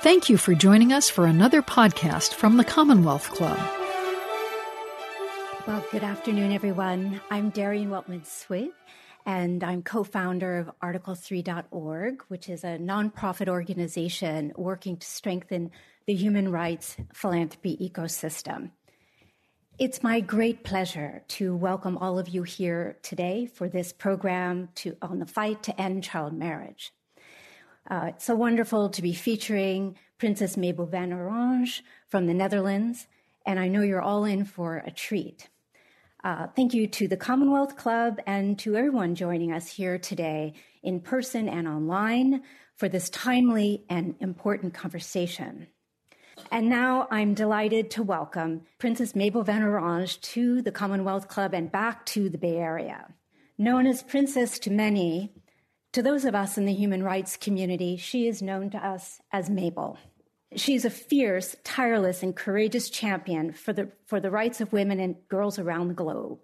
Thank you for joining us for another podcast from the Commonwealth Club. Well, good afternoon, everyone. I'm Darian Weltman Swig, and I'm co founder of Article3.org, which is a nonprofit organization working to strengthen the human rights philanthropy ecosystem. It's my great pleasure to welcome all of you here today for this program to, on the fight to end child marriage. Uh, it's so wonderful to be featuring Princess Mabel van Oranje from the Netherlands, and I know you're all in for a treat. Uh, thank you to the Commonwealth Club and to everyone joining us here today in person and online for this timely and important conversation. And now I'm delighted to welcome Princess Mabel Van Oranje to the Commonwealth Club and back to the Bay Area. Known as Princess to many, to those of us in the human rights community, she is known to us as Mabel. She is a fierce, tireless, and courageous champion for the, for the rights of women and girls around the globe.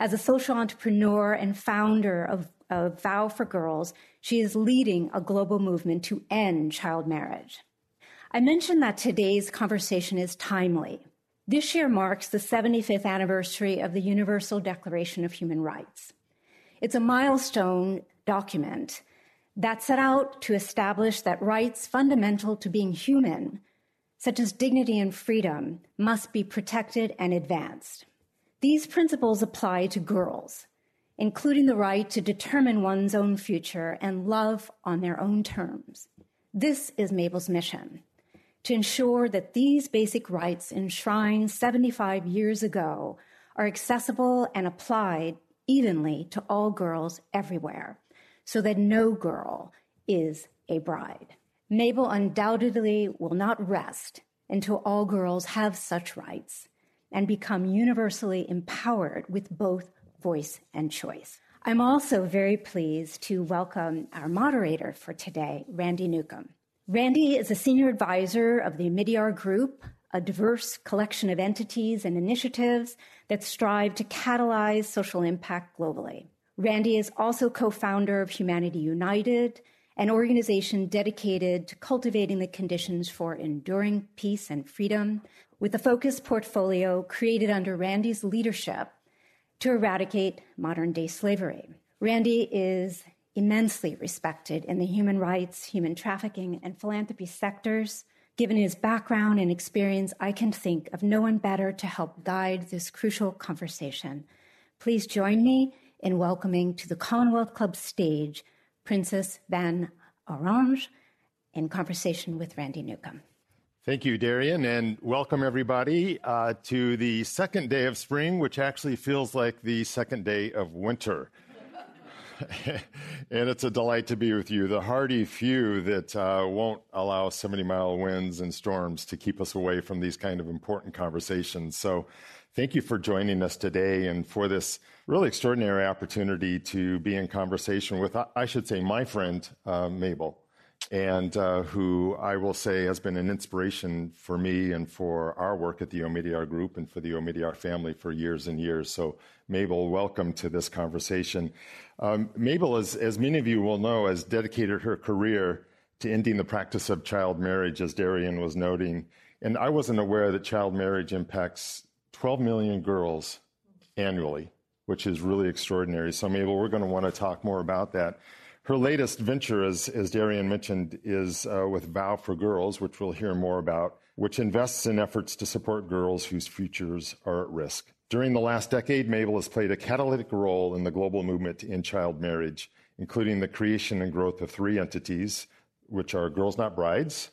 As a social entrepreneur and founder of, of Vow for Girls, she is leading a global movement to end child marriage. I mentioned that today's conversation is timely. This year marks the 75th anniversary of the Universal Declaration of Human Rights. It's a milestone document that set out to establish that rights fundamental to being human, such as dignity and freedom, must be protected and advanced. These principles apply to girls, including the right to determine one's own future and love on their own terms. This is Mabel's mission to ensure that these basic rights enshrined 75 years ago are accessible and applied evenly to all girls everywhere, so that no girl is a bride. Mabel undoubtedly will not rest until all girls have such rights and become universally empowered with both voice and choice. I'm also very pleased to welcome our moderator for today, Randy Newcomb. Randy is a senior advisor of the Omidyar Group, a diverse collection of entities and initiatives that strive to catalyze social impact globally. Randy is also co founder of Humanity United, an organization dedicated to cultivating the conditions for enduring peace and freedom, with a focused portfolio created under Randy's leadership to eradicate modern day slavery. Randy is immensely respected in the human rights, human trafficking, and philanthropy sectors. Given his background and experience, I can think of no one better to help guide this crucial conversation. Please join me in welcoming to the Commonwealth Club stage Princess Van Oranje in conversation with Randy Newcomb. Thank you, Darian, and welcome everybody uh, to the second day of spring, which actually feels like the second day of winter. and it's a delight to be with you. The hardy few that uh, won't allow 70 mile winds and storms to keep us away from these kind of important conversations. So, thank you for joining us today and for this really extraordinary opportunity to be in conversation with, I should say, my friend, uh, Mabel and uh, who I will say has been an inspiration for me and for our work at the Omidyar Group and for the Omidyar family for years and years. So, Mabel, welcome to this conversation. Um, Mabel, as, as many of you will know, has dedicated her career to ending the practice of child marriage, as Darian was noting. And I wasn't aware that child marriage impacts 12 million girls annually, which is really extraordinary. So, Mabel, we're going to want to talk more about that. Her latest venture, as, as Darian mentioned, is uh, with Vow for Girls, which we'll hear more about, which invests in efforts to support girls whose futures are at risk. During the last decade, Mabel has played a catalytic role in the global movement to end child marriage, including the creation and growth of three entities, which are Girls Not Brides,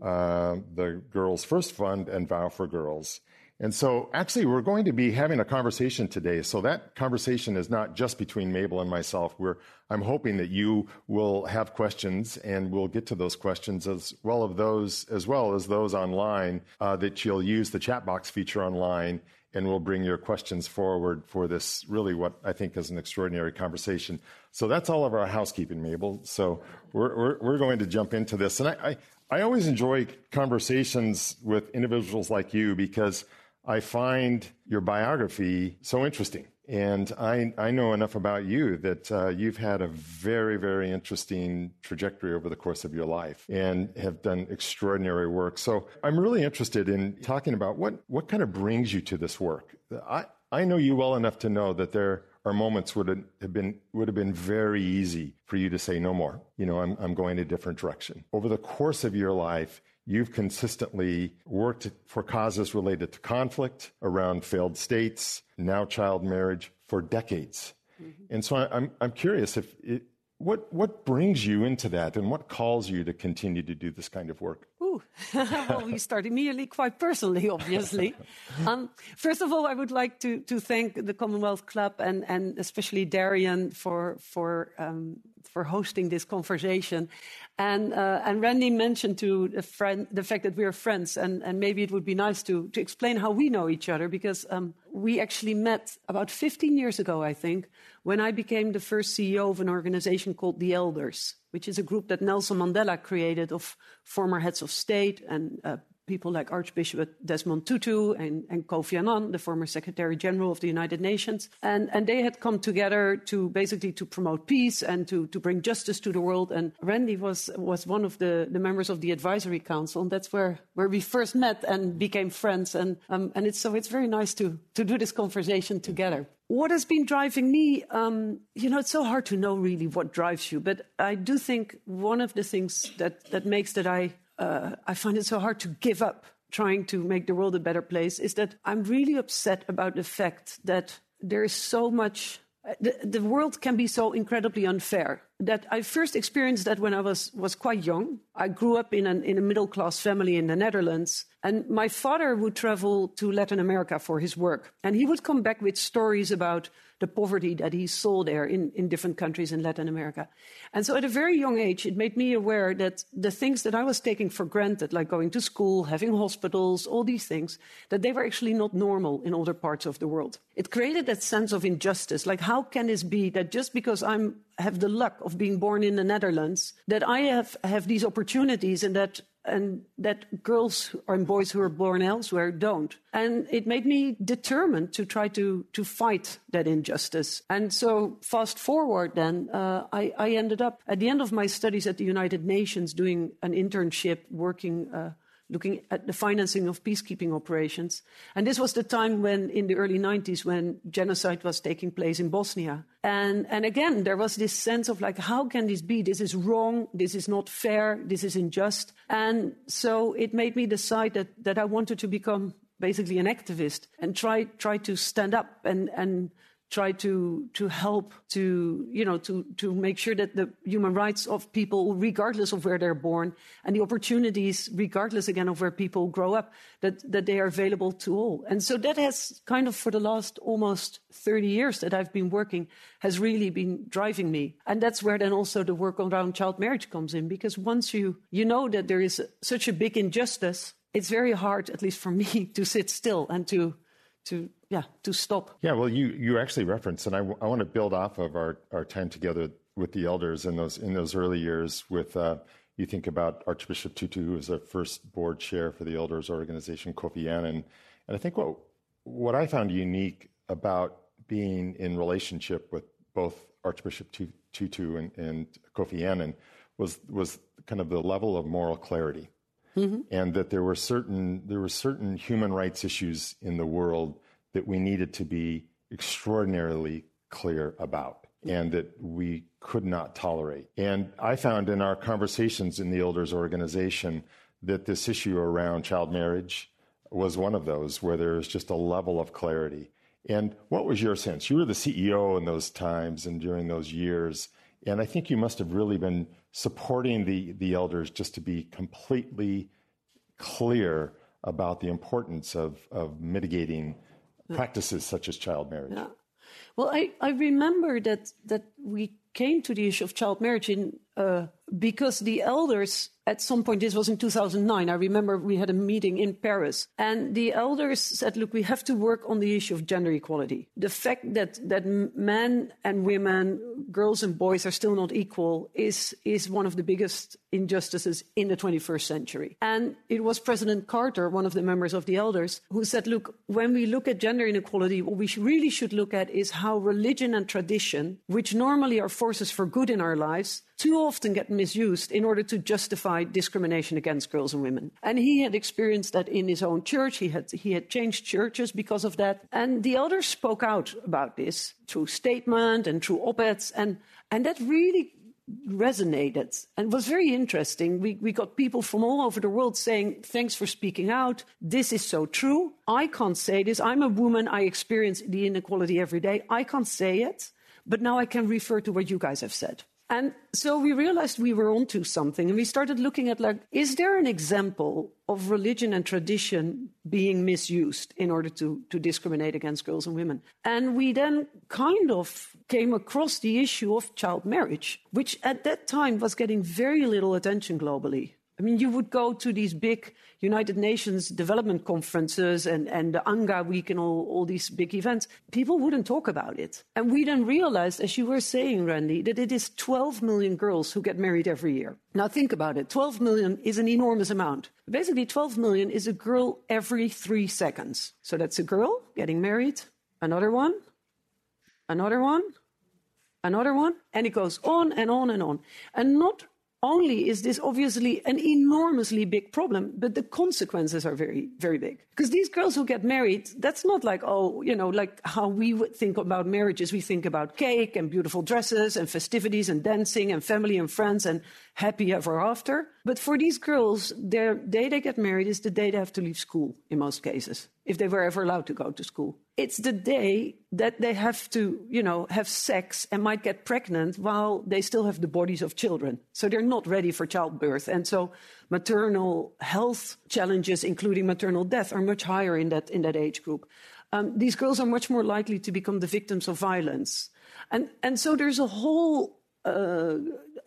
uh, the Girls First Fund, and Vow for Girls. And so, actually, we're going to be having a conversation today. So, that conversation is not just between Mabel and myself. We're, I'm hoping that you will have questions and we'll get to those questions as well, of those, as, well as those online, uh, that you'll use the chat box feature online and we'll bring your questions forward for this really what I think is an extraordinary conversation. So, that's all of our housekeeping, Mabel. So, we're, we're, we're going to jump into this. And I, I, I always enjoy conversations with individuals like you because I find your biography so interesting. And I, I know enough about you that uh, you've had a very, very interesting trajectory over the course of your life and have done extraordinary work. So I'm really interested in talking about what, what kind of brings you to this work. I, I know you well enough to know that there are moments would have been would have been very easy for you to say no more. You know, I'm I'm going a different direction. Over the course of your life, you've consistently worked for causes related to conflict around failed states, now child marriage for decades. Mm-hmm. And so I'm I'm curious if it, what what brings you into that and what calls you to continue to do this kind of work? Ooh, well, we start immediately quite personally, obviously. um, first of all, I would like to, to thank the Commonwealth Club and, and especially Darian for, for, um, for hosting this conversation. And, uh, and Randy mentioned to a friend the fact that we are friends, and, and maybe it would be nice to, to explain how we know each other, because um, we actually met about 15 years ago, I think, when I became the first CEO of an organization called The Elders which is a group that Nelson Mandela created of former heads of state and uh, people like Archbishop Desmond Tutu and, and, Kofi Annan, the former Secretary General of the United Nations. And, and they had come together to basically to promote peace and to, to bring justice to the world. And Randy was, was one of the, the members of the advisory council. And that's where, where we first met and became friends. And, um, and it's, so it's very nice to, to do this conversation together. What has been driving me? Um, you know, it's so hard to know really what drives you, but I do think one of the things that, that makes that I uh, I find it so hard to give up trying to make the world a better place is that I'm really upset about the fact that there is so much. Uh, the, the world can be so incredibly unfair that I first experienced that when I was, was quite young. I grew up in, an, in a middle class family in the Netherlands, and my father would travel to Latin America for his work. And he would come back with stories about the poverty that he saw there in, in different countries in Latin America. And so at a very young age, it made me aware that the things that I was taking for granted, like going to school, having hospitals, all these things, that they were actually not normal in other parts of the world. It created that sense of injustice. Like, how can this be that just because I'm have the luck of being born in the Netherlands, that I have, have these opportunities and that and that girls and boys who are born elsewhere don't. And it made me determined to try to, to fight that injustice. And so, fast forward then, uh, I, I, ended up at the end of my studies at the United Nations doing an internship working. Uh, looking at the financing of peacekeeping operations. And this was the time when, in the early 90s, when genocide was taking place in Bosnia. And, and again, there was this sense of like, how can this be? This is wrong. This is not fair. This is unjust. And so it made me decide that, that I wanted to become basically an activist and try, try to stand up and, and try to to help to you know to to make sure that the human rights of people regardless of where they're born and the opportunities regardless again of where people grow up that that they are available to all. And so that has kind of for the last almost 30 years that I've been working has really been driving me. And that's where then also the work around child marriage comes in because once you you know that there is such a big injustice it's very hard at least for me to sit still and to to yeah to stop. Yeah, well, you you actually referenced, and I, want to build off of our, our time together with the elders in those in those early years. With uh, you think about Archbishop Tutu, who was our first board chair for the elders organization, Kofi Annan, and I think what what I found unique about being in relationship with both Archbishop Tutu and, and Kofi Annan was was kind of the level of moral clarity mm-hmm. and that there were certain there were certain human rights issues in the world that we needed to be extraordinarily clear about and that we could not tolerate. And I found in our conversations in the elders organization that this issue around child marriage was one of those where there was just a level of clarity. And what was your sense? You were the CEO in those times and during those years. And I think you must have really been supporting the, the elders just to be completely clear about the importance of, of mitigating mm. practices such as child marriage. Yeah. Well, I, I remember that, that we came to the issue of child marriage in uh, because the elders at some point, this was in 2009. I remember we had a meeting in Paris, and the elders said, "Look, we have to work on the issue of gender equality. The fact that that men and women, girls and boys, are still not equal is is one of the biggest injustices in the 21st century." And it was President Carter, one of the members of the elders, who said, "Look, when we look at gender inequality, what we really should look at is how religion and tradition, which normally are forces for good in our lives." too often get misused in order to justify discrimination against girls and women. And he had experienced that in his own church. He had, he had changed churches because of that. And the elders spoke out about this through statement and through op-eds. And, and that really resonated and was very interesting. We, we got people from all over the world saying, thanks for speaking out. This is so true. I can't say this. I'm a woman. I experience the inequality every day. I can't say it. But now I can refer to what you guys have said. And so we realized we were onto something and we started looking at like, is there an example of religion and tradition being misused in order to, to discriminate against girls and women? And we then kind of came across the issue of child marriage, which at that time was getting very little attention globally. I mean, you would go to these big United Nations development conferences and, and the UNGA week and all, all these big events. People wouldn't talk about it. And we then realized, as you were saying, Randy, that it is 12 million girls who get married every year. Now think about it. 12 million is an enormous amount. Basically, 12 million is a girl every three seconds. So that's a girl getting married, another one, another one, another one, and it goes on and on and on. And not only is this obviously an enormously big problem, but the consequences are very, very big. Because these girls who get married, that's not like, oh, you know, like how we would think about marriages. We think about cake and beautiful dresses and festivities and dancing and family and friends and happy ever after. But for these girls, their day they get married is the day they have to leave school in most cases, if they were ever allowed to go to school it's the day that they have to, you know, have sex and might get pregnant while they still have the bodies of children. So they're not ready for childbirth. And so maternal health challenges, including maternal death, are much higher in that, in that age group. Um, these girls are much more likely to become the victims of violence. And, and so there's a whole, uh,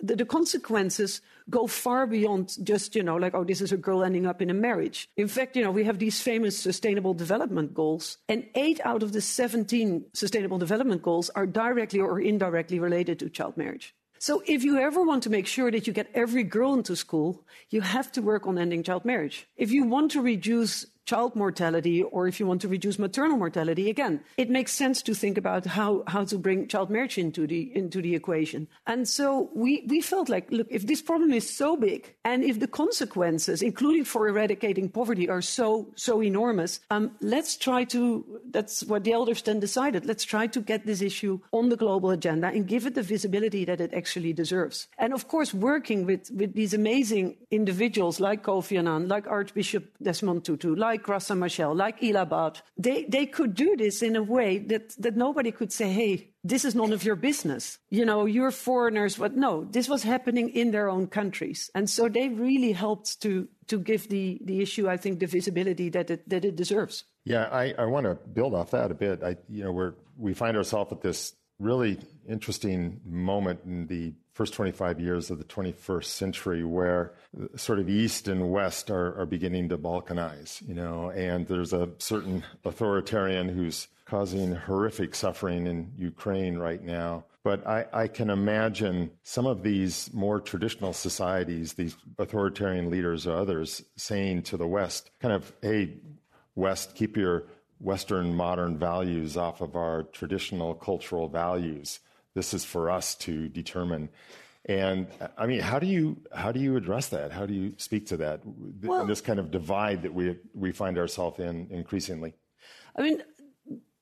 the, the consequences go far beyond just, you know, like, oh, this is a girl ending up in a marriage. In fact, you know, we have these famous sustainable development goals, and eight out of the 17 sustainable development goals are directly or indirectly related to child marriage. So if you ever want to make sure that you get every girl into school, you have to work on ending child marriage. If you want to reduce child mortality or if you want to reduce maternal mortality, again, it makes sense to think about how, how to bring child marriage into the, into the equation. And so we, we felt like, look, if this problem is so big and if the consequences, including for eradicating poverty, are so, so enormous, um, let's try to, that's what the elders then decided, let's try to get this issue on the global agenda and give it the visibility that it actually deserves. And of course, working with, with these amazing individuals like Kofi Annan, like Archbishop Desmond Tutu, like like Graça Machel, like Ela Bhatt, they, they could do this in a way that, that nobody could say, hey, this is none of your business. You know, you're foreigners. But no, this was happening in their own countries. And so they really helped to, to give the, the issue, I think, the visibility that it, that it deserves. Yeah, I, I want to build off that a bit. I, you know, we're, we find ourselves at this really interesting moment in the first 25 years of the 21st century where sort of east and west are, are beginning to balkanize you know and there's a certain authoritarian who's causing horrific suffering in ukraine right now. But I, I, can imagine some of these more traditional societies, these authoritarian leaders or others, saying to the West, kind of, hey, West, keep your Western modern values off of our traditional cultural values. This is for us to determine. And I mean, how do you how do you address that? How do you speak to that? Well, this kind of divide that we we find ourselves in increasingly. I mean,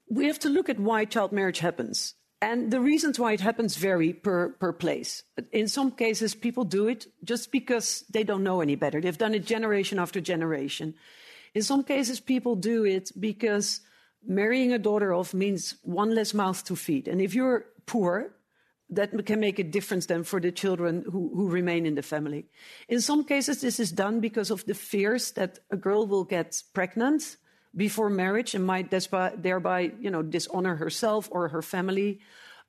we have to look at why child marriage happens. And the reasons why it happens vary per, per place. In some cases, people do it just because they don't know any better. They've done it generation after generation. In some cases, people do it because marrying a daughter off means one less mouth to feed. And if you're poor, that can make a difference then for the children who, who remain in the family. In some cases, this is done because of the fears that a girl will get pregnant before marriage and might thereby, you know, dishonor herself or her family.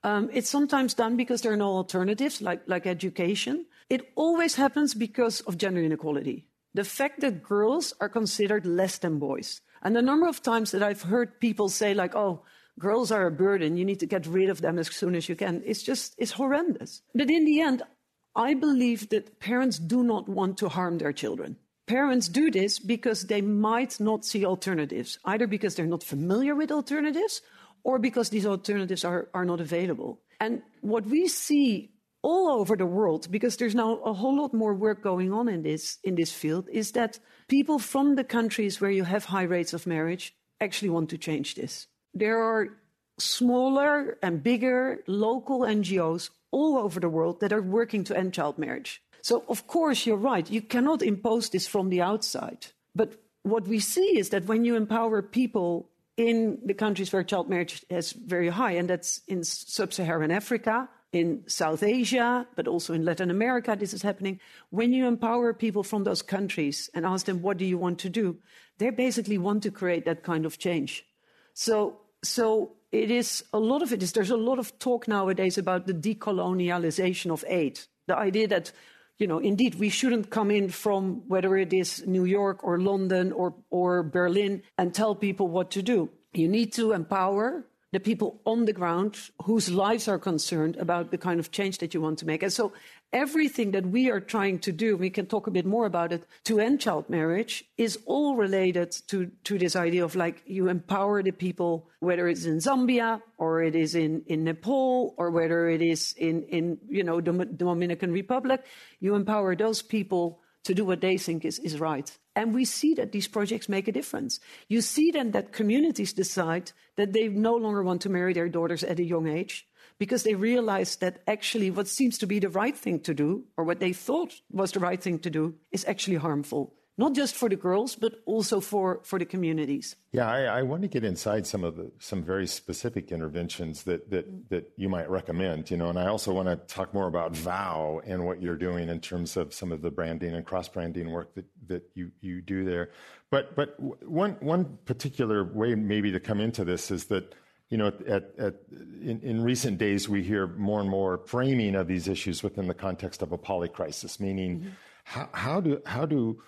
Um, it's sometimes done because there are no alternatives, like, like education. It always happens because of gender inequality. The fact that girls are considered less than boys. And the number of times that I've heard people say, like, oh, girls are a burden, you need to get rid of them as soon as you can, it's just, it's horrendous. But in the end, I believe that parents do not want to harm their children. Parents do this because they might not see alternatives, either because they're not familiar with alternatives or because these alternatives are, are not available. And what we see all over the world, because there's now a whole lot more work going on in this, in this field, is that people from the countries where you have high rates of marriage actually want to change this. There are smaller and bigger local NGOs all over the world that are working to end child marriage. So, of course, you're right. You cannot impose this from the outside. But what we see is that when you empower people in the countries where child marriage is very high, and that's in sub Saharan Africa, in South Asia, but also in Latin America, this is happening. When you empower people from those countries and ask them, what do you want to do? They basically want to create that kind of change. So, so it is a lot of it is there's a lot of talk nowadays about the decolonialization of aid. The idea that, you know, indeed we shouldn't come in from whether it is New York or London or, or Berlin and tell people what to do. You need to empower the people on the ground whose lives are concerned about the kind of change that you want to make. And so everything that we are trying to do, we can talk a bit more about it, to end child marriage is all related to, to this idea of like you empower the people, whether it's in Zambia or it is in, in Nepal or whether it is in, in you know, the Dominican Republic, you empower those people to do what they think is, is right. And we see that these projects make a difference. You see then that communities decide that they no longer want to marry their daughters at a young age because they realize that actually what seems to be the right thing to do, or what they thought was the right thing to do, is actually harmful not just for the girls, but also for, for the communities. Yeah, I, I, want to get inside some of the some very specific interventions that that that you might recommend. You know, and I also want to talk more about Vow and what you're doing in terms of some of the branding and cross branding work that that you you do there. But but one one particular way maybe to come into this is that you know, at, at, in, in, recent days, we hear more and more framing of these issues within the context of a polycrisis, meaning mm-hmm. how, how, do, how do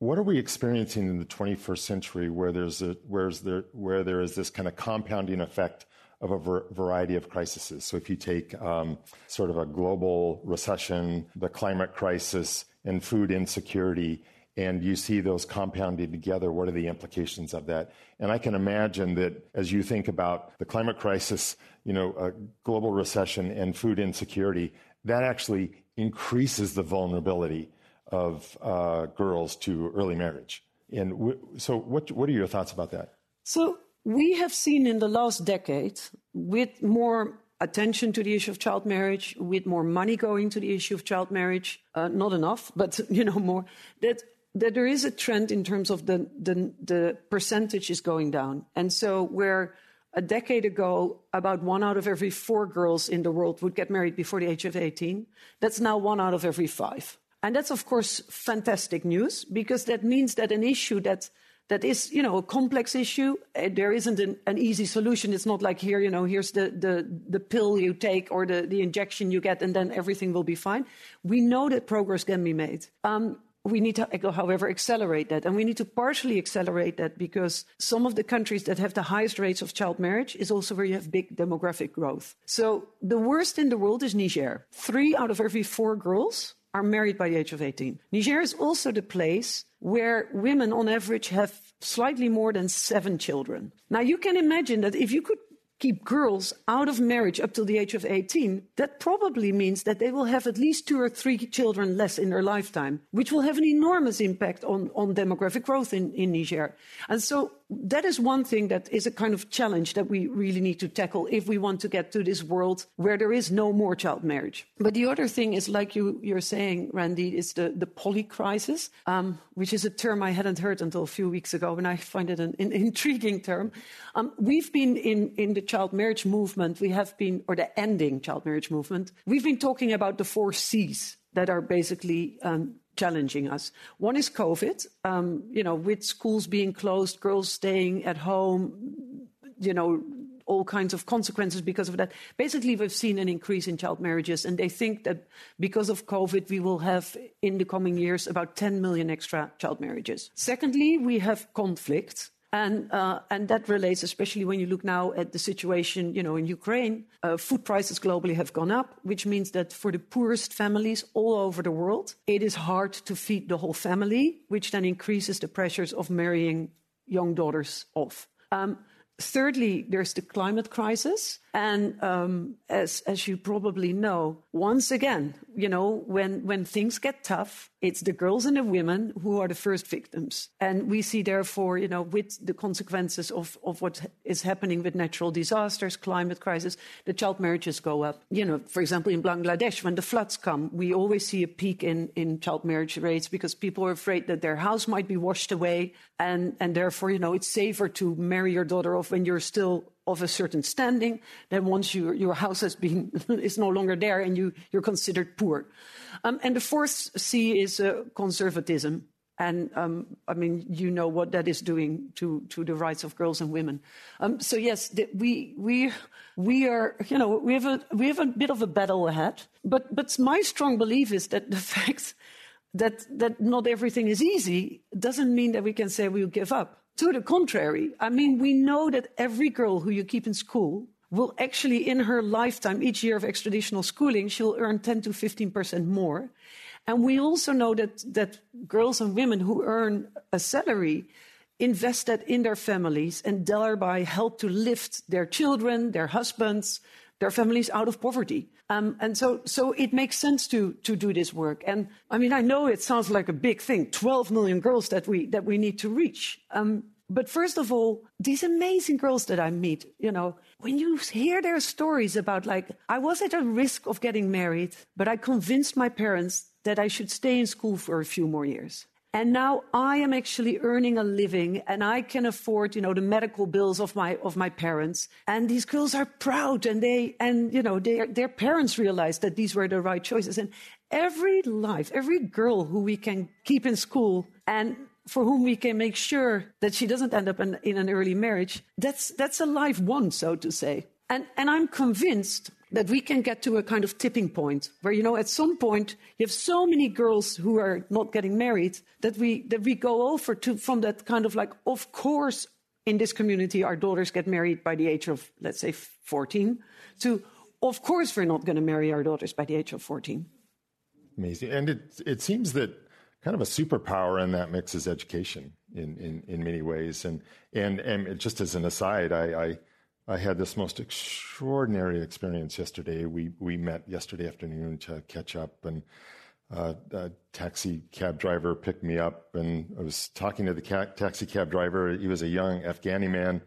what are we experiencing in the 21st century where there's a, where's there, where there is this kind of compounding effect of a ver- variety of crises? So if you take um, sort of a global recession, the climate crisis, and food insecurity, and you see those compounded together, what are the implications of that? And I can imagine that as you think about the climate crisis, you know, a global recession and food insecurity, that actually increases the vulnerability of uh, girls to early marriage. And w- so, what, what are your thoughts about that? So, we have seen in the last decade, with more attention to the issue of child marriage, with more money going to the issue of child marriage, uh, not enough, but you know more, that that there is a trend in terms of the, the, the percentage is going down. And so where a decade ago, about one out of every four girls in the world would get married before the age of 18, that's now one out of every five. And that's, of course, fantastic news because that means that an issue that that is, you know, a complex issue. Uh, there isn't an, an, easy solution. It's not like here, you know, here's the, the, the pill you take or the, the injection you get and then everything will be fine. We know that progress can be made. Um, we need to, however, accelerate that. And we need to partially accelerate that because some of the countries that have the highest rates of child marriage is also where you have big demographic growth. So the worst in the world is Niger. Three out of every four girls are married by the age of 18. Niger is also the place where women on average have slightly more than seven children. Now you can imagine that if you could keep girls out of marriage up till the age of 18, that probably means that they will have at least two or three children less in their lifetime, which will have an enormous impact on, on demographic growth in, in Niger. And so that is one thing that is a kind of challenge that we really need to tackle if we want to get to this world where there is no more child marriage. But the other thing is, like you, you're saying, Randy, is the, the poly crisis, um, which is a term I hadn't heard until a few weeks ago, and I find it an, an intriguing term. Um, we've been in, in the child marriage movement, we have been, or the ending child marriage movement, we've been talking about the four C's that are basically um, challenging us. One is COVID, um, you know, with schools being closed, girls staying at home, you know, all kinds of consequences because of that. Basically, we've seen an increase in child marriages, and they think that because of COVID, we will have in the coming years about 10 million extra child marriages. Secondly, we have conflict. And, uh, and that relates, especially when you look now at the situation, you know, in Ukraine. Uh, food prices globally have gone up, which means that for the poorest families all over the world, it is hard to feed the whole family, which then increases the pressures of marrying young daughters off. Um, thirdly, there's the climate crisis. And um, as, as you probably know, once again, you know, when, when things get tough, it's the girls and the women who are the first victims. And we see, therefore, you know, with the consequences of, of what is happening with natural disasters, climate crisis, the child marriages go up. You know, for example, in Bangladesh, when the floods come, we always see a peak in, in child marriage rates because people are afraid that their house might be washed away. And, and therefore, you know, it's safer to marry your daughter off when you're still of a certain standing, then once you, your house has been is no longer there and you, you're considered poor. Um, and the fourth C is uh, conservatism. And um, I mean, you know what that is doing to, to the rights of girls and women. Um, so yes, the, we we we are you know we have a we have a bit of a battle ahead. But but my strong belief is that the fact that that not everything is easy doesn't mean that we can say we'll give up. To the contrary, I mean, we know that every girl who you keep in school will actually, in her lifetime, each year of extraditional schooling, she'll earn 10 to 15% more. And we also know that, that girls and women who earn a salary invest that in their families and thereby help to lift their children, their husbands, their families out of poverty. Um, and so, so it makes sense to, to do this work. And I mean, I know it sounds like a big thing, 12 million girls that we, that we need to reach. Um, but first of all, these amazing girls that I meet, you know, when you hear their stories about like, I was at a risk of getting married, but I convinced my parents that I should stay in school for a few more years. And now I am actually earning a living and I can afford, you know, the medical bills of my, of my parents. And these girls are proud and they, and, you know, their, their parents realize that these were the right choices. And every life, every girl who we can keep in school and for whom we can make sure that she doesn't end up in, in an early marriage, that's, that's a life won, so to say. And, and I'm convinced that we can get to a kind of tipping point where, you know, at some point you have so many girls who are not getting married that we, that we go over to from that kind of like, of course, in this community, our daughters get married by the age of, let's say, 14, to, of course, we're not going to marry our daughters by the age of 14. Amazing. And it, it seems that kind of a superpower in that mix is education in, in, in many ways. And, and, and just as an aside, I, I I had this most extraordinary experience yesterday. We we met yesterday afternoon to catch up, and uh, a taxi cab driver picked me up, and I was talking to the ca- taxi cab driver. He was a young Afghani man,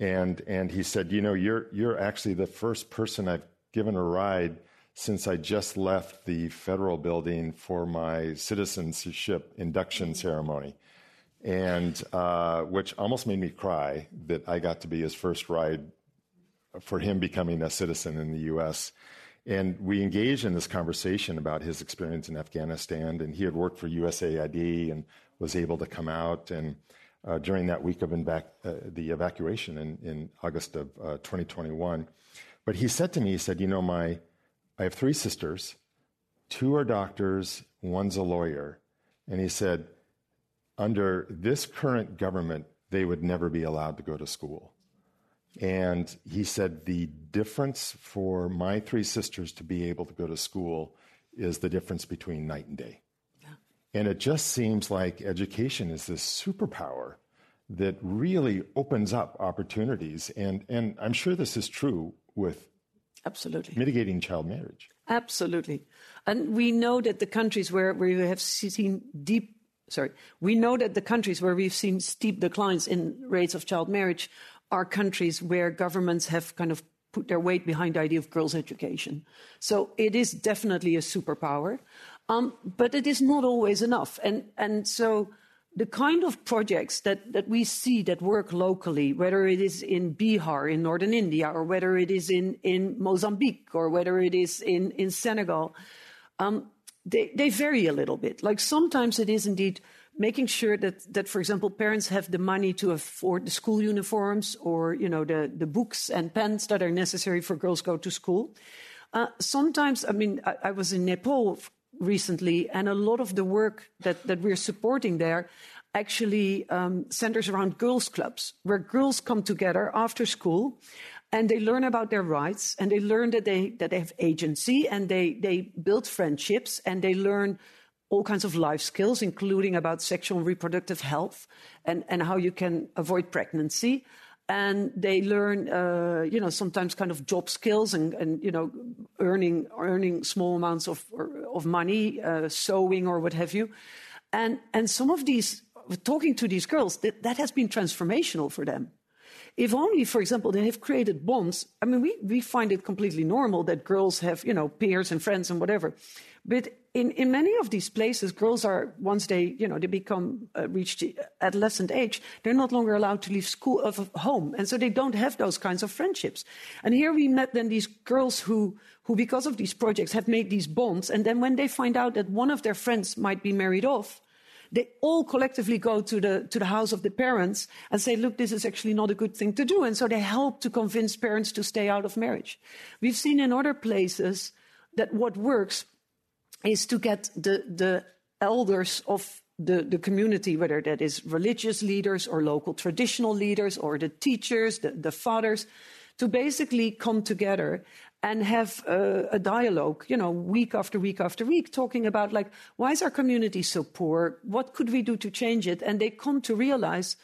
and and he said, "You know, you're you're actually the first person I've given a ride since I just left the federal building for my citizenship induction ceremony." And uh, which almost made me cry that I got to be his first ride for him becoming a citizen in the U.S. And we engaged in this conversation about his experience in Afghanistan, and he had worked for USAID and was able to come out. And uh, during that week of uh, the evacuation in, in August of uh, 2021, but he said to me, he said, "You know, my I have three sisters, two are doctors, one's a lawyer," and he said under this current government, they would never be allowed to go to school. And he said the difference for my three sisters to be able to go to school is the difference between night and day. Yeah. And it just seems like education is this superpower that really opens up opportunities. And, and I'm sure this is true with Absolutely. mitigating child marriage. Absolutely. And we know that the countries where, where we have seen deep sorry, we know that the countries where we've seen steep declines in rates of child marriage are countries where governments have kind of put their weight behind the idea of girls' education. So it is definitely a superpower, um, but it is not always enough. And, and so the kind of projects that, that we see that work locally, whether it is in Bihar in northern India, or whether it is in, in Mozambique, or whether it is in, in Senegal, um, they, they vary a little bit. Like sometimes it is indeed making sure that, that, for example, parents have the money to afford the school uniforms or, you know, the, the books and pens that are necessary for girls go to school. Uh, sometimes, I mean, I, I, was in Nepal recently, and a lot of the work that, that we're supporting there actually um, centers around girls' clubs, where girls come together after school and they learn about their rights and they learn that they that they have agency and they they build friendships and they learn all kinds of life skills, including about sexual and reproductive health and, and how you can avoid pregnancy. And they learn, uh, you know, sometimes kind of job skills and, and you know, earning earning small amounts of of money, uh, sewing or what have you. And and some of these, talking to these girls, that, that has been transformational for them. If only, for example, they have created bonds. I mean, we, we find it completely normal that girls have, you know, peers and friends and whatever. But in, in many of these places, girls are, once they, you know, they become, uh, adolescent age, they're not longer allowed to leave school, of home. And so they don't have those kinds of friendships. And here we met then these girls who, who, because of these projects, have made these bonds. And then when they find out that one of their friends might be married off, they all collectively go to the, to the house of the parents and say, look, this is actually not a good thing to do. And so they help to convince parents to stay out of marriage. We've seen in other places that what works is to get the, the elders of the, the community, whether that is religious leaders or local traditional leaders or the teachers, the, the fathers, to basically come together and have a, a, dialogue, you know, week after week after week, talking about like, why is our community so poor? What could we do to change it? And they come to realize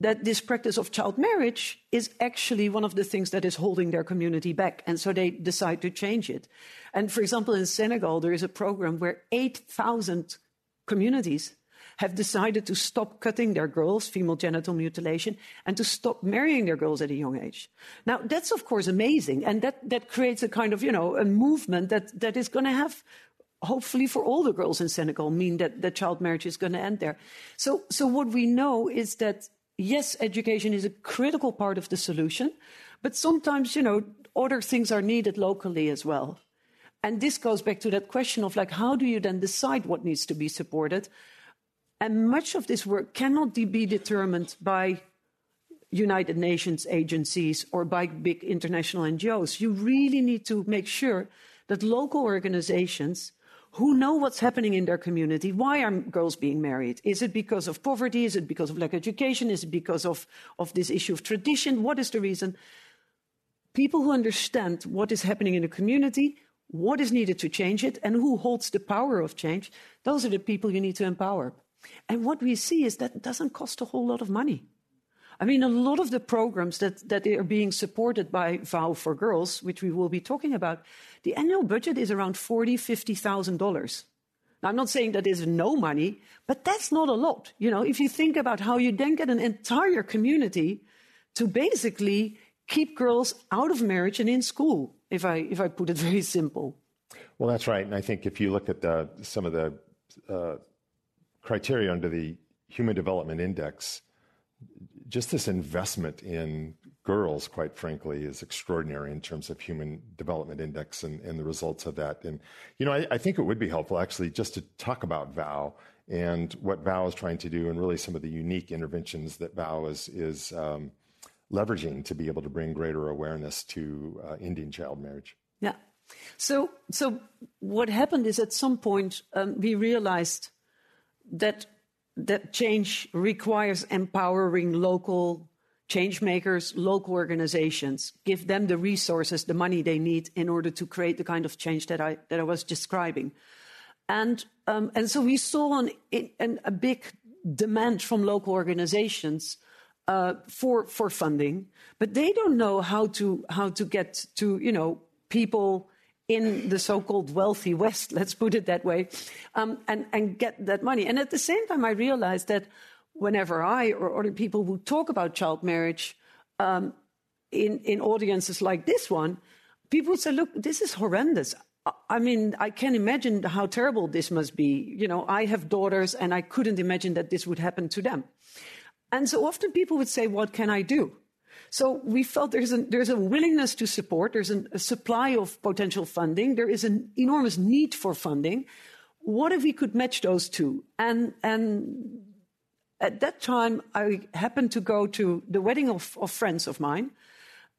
that this practice of child marriage is actually one of the things that is holding their community back. And so they decide to change it. And for example, in Senegal, there is a program where 8,000 communities have decided to stop cutting their girls, female genital mutilation, and to stop marrying their girls at a young age. Now, that's of course amazing. And that, that creates a kind of, you know, a movement that, that is going to have hopefully for all the girls in Senegal mean that, that child marriage is going to end there. So, so what we know is that yes, education is a critical part of the solution, but sometimes, you know, other things are needed locally as well. And this goes back to that question of like, how do you then decide what needs to be supported? And much of this work cannot be determined by United Nations agencies or by big international NGOs. You really need to make sure that local organizations who know what's happening in their community. Why are girls being married? Is it because of poverty? Is it because of lack of education? Is it because of, of this issue of tradition? What is the reason? People who understand what is happening in the community, what is needed to change it, and who holds the power of change, those are the people you need to empower. And what we see is that it doesn't cost a whole lot of money. I mean, a lot of the programs that, that are being supported by Vow for Girls, which we will be talking about, the annual budget is around forty, fifty thousand dollars. Now, I'm not saying that is no money, but that's not a lot. You know, if you think about how you then get an entire community to basically keep girls out of marriage and in school, if I if I put it very simple. Well, that's right, and I think if you look at the, some of the uh, criteria under the Human Development Index, just this investment in girls, quite frankly, is extraordinary in terms of Human Development Index and, and the results of that. And, you know, I, I, think it would be helpful actually just to talk about VOW and what VOW is trying to do and really some of the unique interventions that VOW is, is um, leveraging to be able to bring greater awareness to uh, ending child marriage. Yeah. So, so what happened is at some point um, we realized that that change requires empowering local change makers, local organizations, give them the resources, the money they need in order to create the kind of change that I that I was describing. And um, and so we saw an, an, a big demand from local organizations uh, for for funding, but they don't know how to how to get to you know people in the so-called wealthy West, let's put it that way, um, and, and get that money. And at the same time, I realized that whenever I or other people would talk about child marriage um, in, in audiences like this one, people would say, look, this is horrendous. I mean, I can't imagine how terrible this must be. You know, I have daughters and I couldn't imagine that this would happen to them. And so often people would say, what can I do? So we felt there's, a there's a willingness to support, there's an, a supply of potential funding, there is an enormous need for funding. What if we could match those two? And, and at that time, I happened to go to the wedding of, of friends of mine.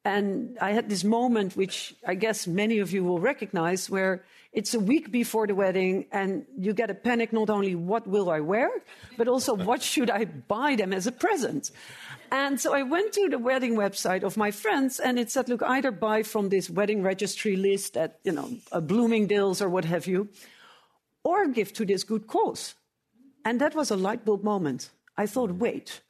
And I had this moment, which I guess many of you will recognize, where it's a week before the wedding and you get a panic not only what will I wear, but also what should I buy them as a present. And so I went to the wedding website of my friends and it said, look, either buy from this wedding registry list at, you know, a Bloomingdale's or what have you, or give to this good cause. And that was a light bulb moment. I thought, wait,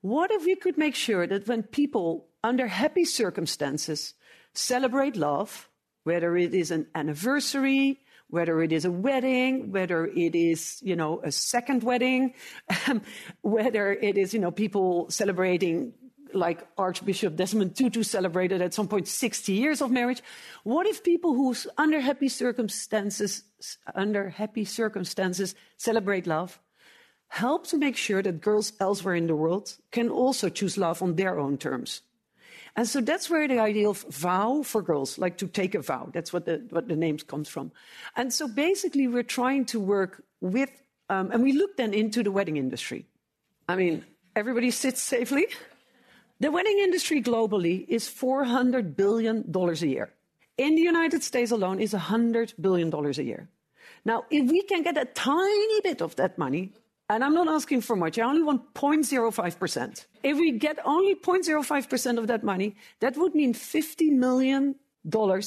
what if we could make sure that when people under happy circumstances celebrate love, whether it is an anniversary, whether it is a wedding, whether it is, you know, a second wedding, um, whether it is, you know, people celebrating like Archbishop Desmond Tutu celebrated at some point 60 years of marriage. What if people who under happy circumstances, under happy circumstances celebrate love, help to make sure that girls elsewhere in the world can also choose love on their own terms? And so that's where the idea of vow for girls, like to take a vow, that's what the, what the name comes from. And so basically, we're trying to work with, um, and we look then into the wedding industry. I mean, everybody sits safely. The wedding industry globally is $400 billion a year. In the United States alone is $100 billion a year. Now, if we can get a tiny bit of that money, and I'm not asking for much, I only want 0.05%. If we get only 0.05% of that money, that would mean $50 million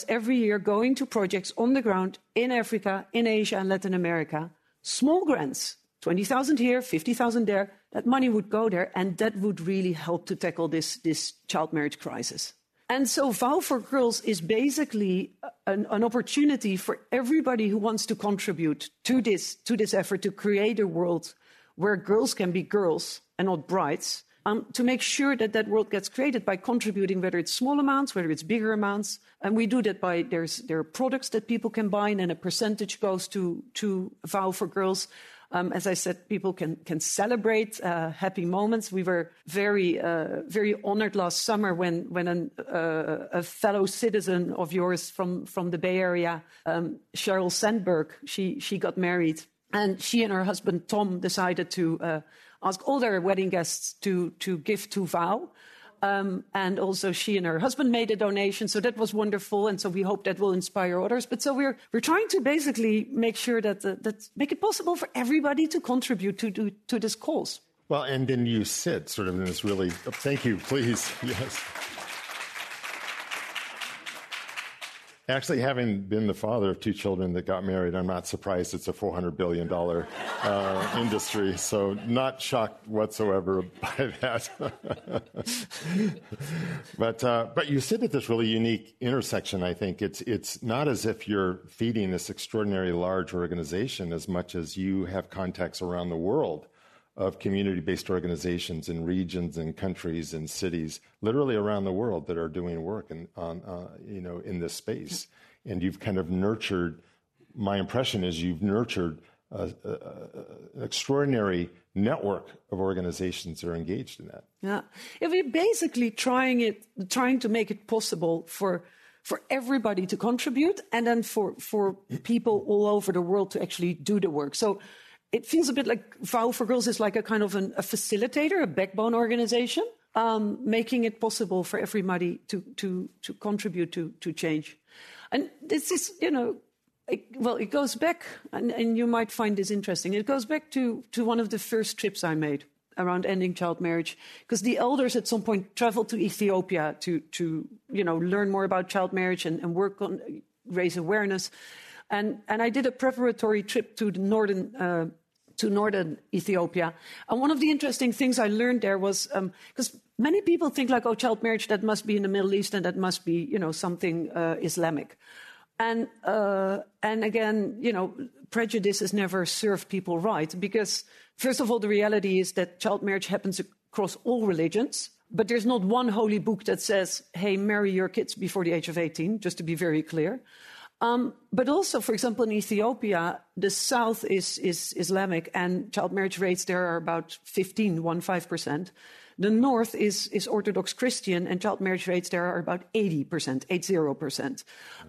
every year going to projects on the ground in Africa, in Asia, and Latin America. Small grants, 20,000 here, 50,000 there, that money would go there, and that would really help to tackle this, this child marriage crisis. And so Vow for Girls is basically an, an, opportunity for everybody who wants to contribute to this, to this effort to create a world where girls can be girls and not brides, um, to make sure that that world gets created by contributing, whether it's small amounts, whether it's bigger amounts. And we do that by there's, there are products that people can buy, and a percentage goes to, to Vow for Girls. Um, as I said, people can can celebrate uh, happy moments. We were very uh, very honored last summer when when an, uh, a fellow citizen of yours from from the Bay Area, um, Sheryl Sandberg, she she got married, and she and her husband Tom decided to uh, ask all their wedding guests to to give to Vow. Um, and also she and her husband made a donation, so that was wonderful. And so we hope that will inspire others. But so we're we're trying to basically make sure that the, that make it possible for everybody to contribute to to, to this cause. Well, and then you sit sort of in this really. Thank you, please. Yes. Actually, having been the father of two children that got married, I'm not surprised it's a $400 billion uh, industry. So, not shocked whatsoever by that. but, uh, but you sit at this really unique intersection, I think. It's, it's not as if you're feeding this extraordinarily large organization as much as you have contacts around the world of community-based organizations in regions and countries and cities, literally around the world, that are doing work in, on, uh, you know, in this space. And you've kind of nurtured. My impression is you've nurtured an extraordinary network of organizations that are engaged in that. Yeah, if we're basically trying it, trying to make it possible for for everybody to contribute, and then for for people all over the world to actually do the work. So it feels a bit like Vow for Girls is like a kind of an, a facilitator, a backbone organization, um, making it possible for everybody to, to, to contribute to, to change. And this is, you know, it, well, it goes back, and, and you might find this interesting. It goes back to, to one of the first trips I made around ending child marriage, because the elders at some point traveled to Ethiopia to, to you know, learn more about child marriage and, and work on, raise awareness. And, and I did a preparatory trip to the northern uh, to northern Ethiopia. And one of the interesting things I learned there was because um, many people think like, oh, child marriage that must be in the Middle East and that must be you know something uh, Islamic. And uh, and again, you know, prejudice has never served people right because first of all, the reality is that child marriage happens across all religions. But there's not one holy book that says, hey, marry your kids before the age of 18, just to be very clear. Um, but also, for example, in Ethiopia, the south is, is Islamic and child marriage rates there are about 15, 15%. The north is, is Orthodox Christian and child marriage rates there are about 80%, 80%.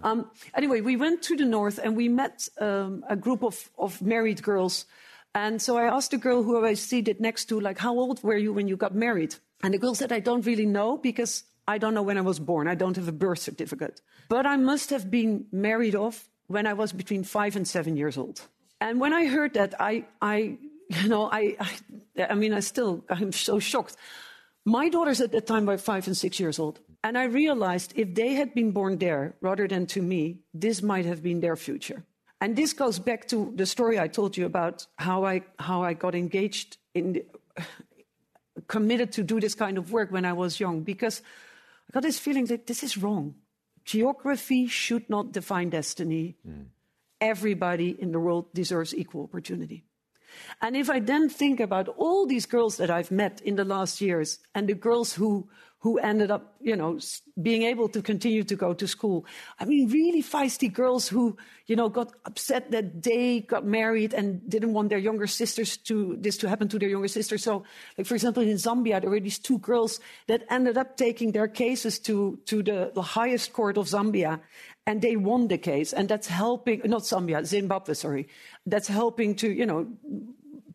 Um, anyway, we went to the north and we met um, a group of, of married girls And so I asked the girl who I seated next to, like, how old were you when you got married? And the girl said, I don't really know because I don't know when I was born. I don't have a birth certificate. But I must have been married off when I was between five and seven years old. And when I heard that, I, I you know, I, I, I mean, I still, I'm so shocked. My daughters at that time were five and six years old. And I realized if they had been born there rather than to me, this might have been their future. And this goes back to the story I told you about how I, how I got engaged in, committed to do this kind of work when I was young, because I got this feeling that this is wrong. Geography should not define destiny. Mm. Everybody in the world deserves equal opportunity. And if I then think about all these girls that I've met in the last years and the girls who, who ended up, you know, being able to continue to go to school. I mean, really feisty girls who, you know, got upset that they got married and didn't want their younger sisters to, this to happen to their younger sisters. So, like, for example, in Zambia, there were these two girls that ended up taking their cases to, to the, the highest court of Zambia and they won the case. And that's helping, not Zambia, Zimbabwe, sorry. That's helping to, you know,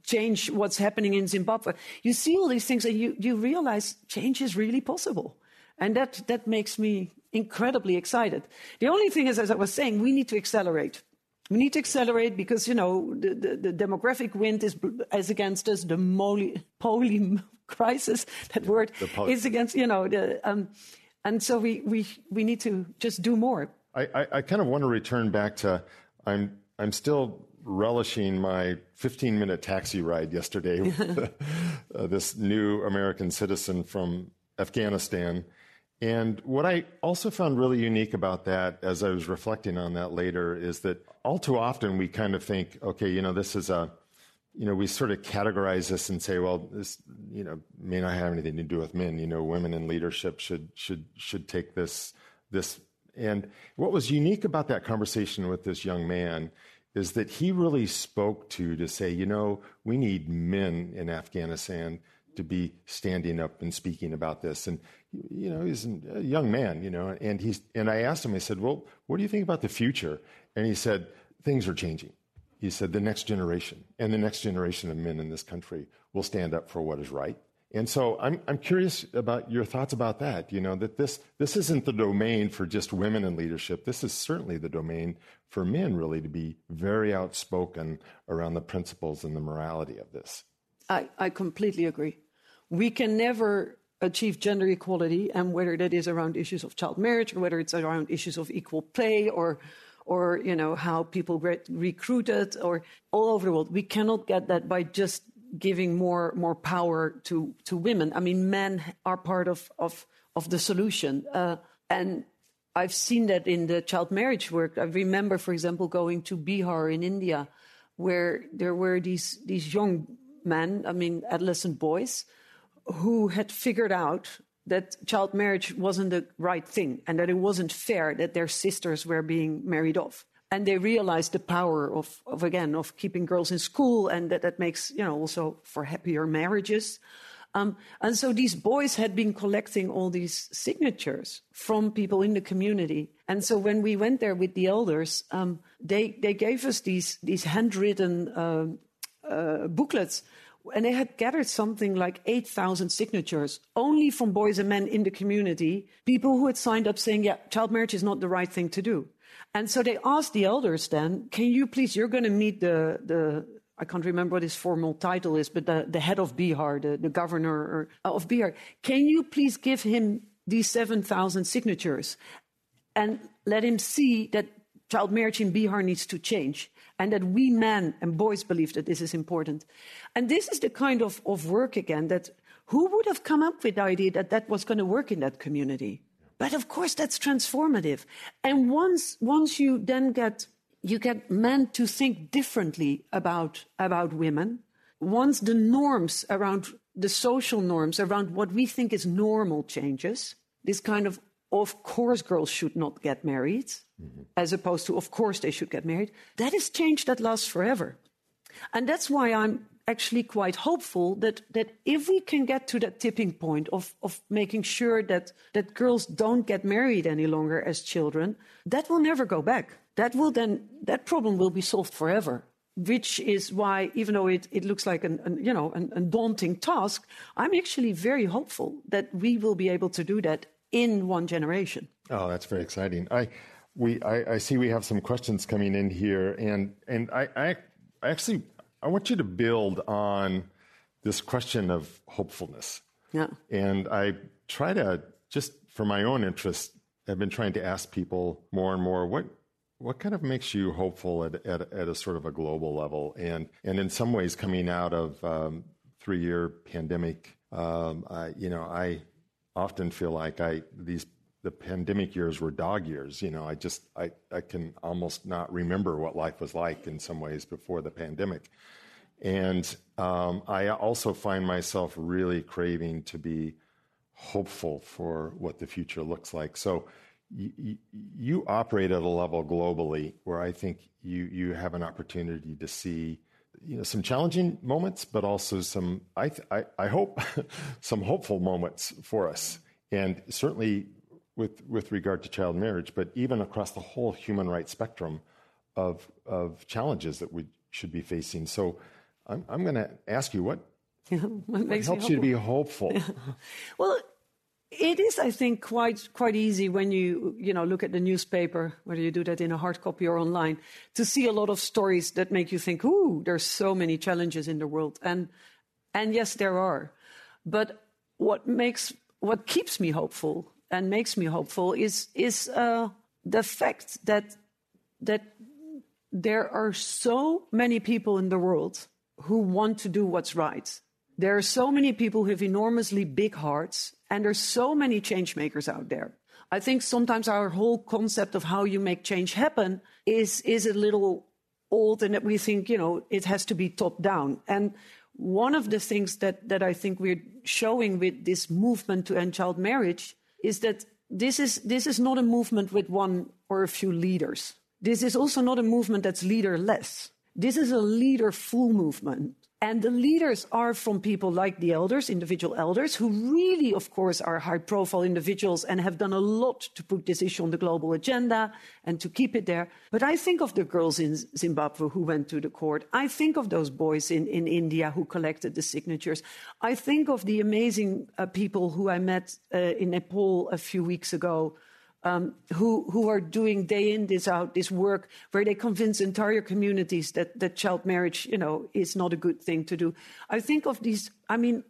change what's happening in Zimbabwe. You see all these things and you, you realize change is really possible. And that, that makes me incredibly excited. The only thing is, as I was saying, we need to accelerate. We need to accelerate because, you know, the, the, the demographic wind is, is against us. The moly, poly crisis, that word, is against, you know, the, um, and so we, we, we need to just do more. I, I, I kind of want to return back to I'm, I'm still relishing my 15 minute taxi ride yesterday with uh, this new American citizen from Afghanistan. And what I also found really unique about that, as I was reflecting on that later, is that all too often we kind of think, okay, you know, this is a, you know, we sort of categorize this and say, well, this, you know, may not have anything to do with men. You know, women in leadership should should should take this this. And what was unique about that conversation with this young man is that he really spoke to to say, you know, we need men in Afghanistan to be standing up and speaking about this. And you know, he's a young man, you know, and he's and I asked him, I said, well, what do you think about the future? And he said, things are changing. He said, the next generation and the next generation of men in this country will stand up for what is right and so I'm, I'm curious about your thoughts about that. You know, that this, this isn't the domain for just women in leadership. This is certainly the domain for men, really, to be very outspoken around the principles and the morality of this. I, I completely agree. We can never achieve gender equality, and whether that is around issues of child marriage or whether it's around issues of equal pay or or you know how people get recruited or all over the world we cannot get that by just giving more more power to to women. I mean, men are part of of of the solution, uh, and I've seen that in the child marriage work. I remember, for example, going to Bihar in India, where there were these these young men, I mean, adolescent boys, who had figured out that child marriage wasn't the right thing and that it wasn't fair that their sisters were being married off and they realized the power of, of again of keeping girls in school and that that makes you know also for happier marriages um, and so these boys had been collecting all these signatures from people in the community and so when we went there with the elders um, they they gave us these these handwritten uh, uh, booklets and they had gathered something like 8,000 signatures only from boys and men in the community, people who had signed up saying, yeah, child marriage is not the right thing to do. And so they asked the elders then, can you please, you're going to meet the, the, I can't remember what his formal title is, but the, the head of Bihar, the, the governor of Bihar, can you please give him these 7,000 signatures and let him see that child marriage in Bihar needs to change and that we men and boys believe that this is important. And this is the kind of, of work again that who would have come up with the idea that that was going to work in that community? But of course, that's transformative. And once, once you then get, you get men to think differently about, about women, once the norms around the social norms around what we think is normal changes, this kind of, of course, girls should not get married, mm-hmm. as opposed to, of course, they should get married, that is change that lasts forever. And that's why I'm actually quite hopeful that, that if we can get to that tipping point of, of making sure that, that girls don't get married any longer as children, that will never go back. That will then, that problem will be solved forever. which is why, even though it, it looks like an, an you know an, a daunting task, I'm actually very hopeful that we will be able to do that in one generation. Oh, that's very exciting. I we I, I see we have some questions coming in here, and and I, I actually I want you to build on this question of hopefulness. Yeah. And I try to just for my own interest, I've been trying to ask people more and more what what kind of makes you hopeful at, at, at a sort of a global level, and and in some ways coming out of um, three year pandemic, um, I, you know, I often feel like I these the pandemic years were dog years. You know, I just I I can almost not remember what life was like in some ways before the pandemic, and um, I also find myself really craving to be hopeful for what the future looks like. So you, you operate at a level globally where I think you you have an opportunity to see you know some challenging moments, but also some I I, I hope some hopeful moments for us, and certainly with with regard to child marriage, but even across the whole human rights spectrum of of challenges that we should be facing. So I'm I'm going to ask you what. what, helps you to be hopeful? well, it is, I think, quite quite easy when you you know look at the newspaper, whether you do that in a hard copy or online, to see a lot of stories that make you think, "Ooh, there's so many challenges in the world," and and yes, there are. But what makes what keeps me hopeful and makes me hopeful is is uh, the fact that that there are so many people in the world who want to do what's right. There are so many people who have enormously big hearts and there's so many change makers out there. I think sometimes our whole concept of how you make change happen is, is a little old and that we think, you know, it has to be top down. And one of the things that, that I think we're showing with this movement to end child marriage is that this is, this is not a movement with one or a few leaders. This is also not a movement that's leaderless. This is a leader full movement. And the leaders are from people like the elders, individual elders, who really, of course, are high profile individuals and have done a lot to put this issue on the global agenda and to keep it there. But I think of the girls in Zimbabwe who went to the court. I think of those boys in, in India who collected the signatures. I think of the amazing uh, people who I met uh, in Nepal a few weeks ago um, who, who are doing day in, day out this work where they convince entire communities that, that child marriage, you know, is not a good thing to do. I think of these, I mean,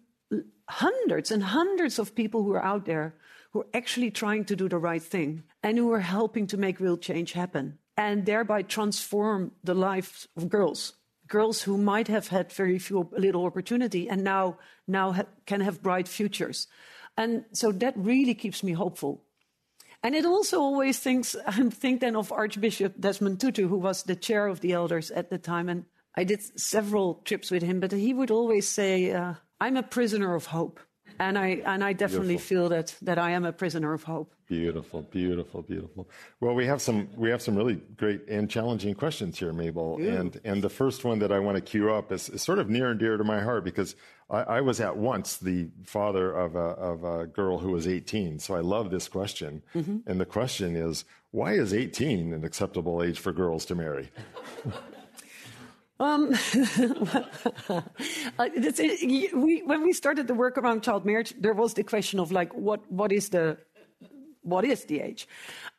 hundreds and hundreds of people who are out there who are actually trying to do the right thing and who are helping to make real change happen and thereby transform the lives of girls girls who might have had very few little opportunity and now now ha- can have bright futures and so that really keeps me hopeful and it also always thinks, I think then of Archbishop Desmond Tutu, who was the chair of the elders at the time. And I did several trips with him, but he would always say, uh, I'm a prisoner of hope. And I, and I definitely beautiful. feel that, that I am a prisoner of hope. Beautiful, beautiful, beautiful. Well, we have some we have some really great and challenging questions here, Mabel. And and the first one that I want to queue up is, is sort of near and dear to my heart because I, I, was at once the father of a of a girl who was 18. So I love this question. Mm-hmm. And the question is, why is 18 an acceptable age for girls to marry? Um, it, we, when we started the work around child marriage, there was the question of like, what, what is the, what is the age?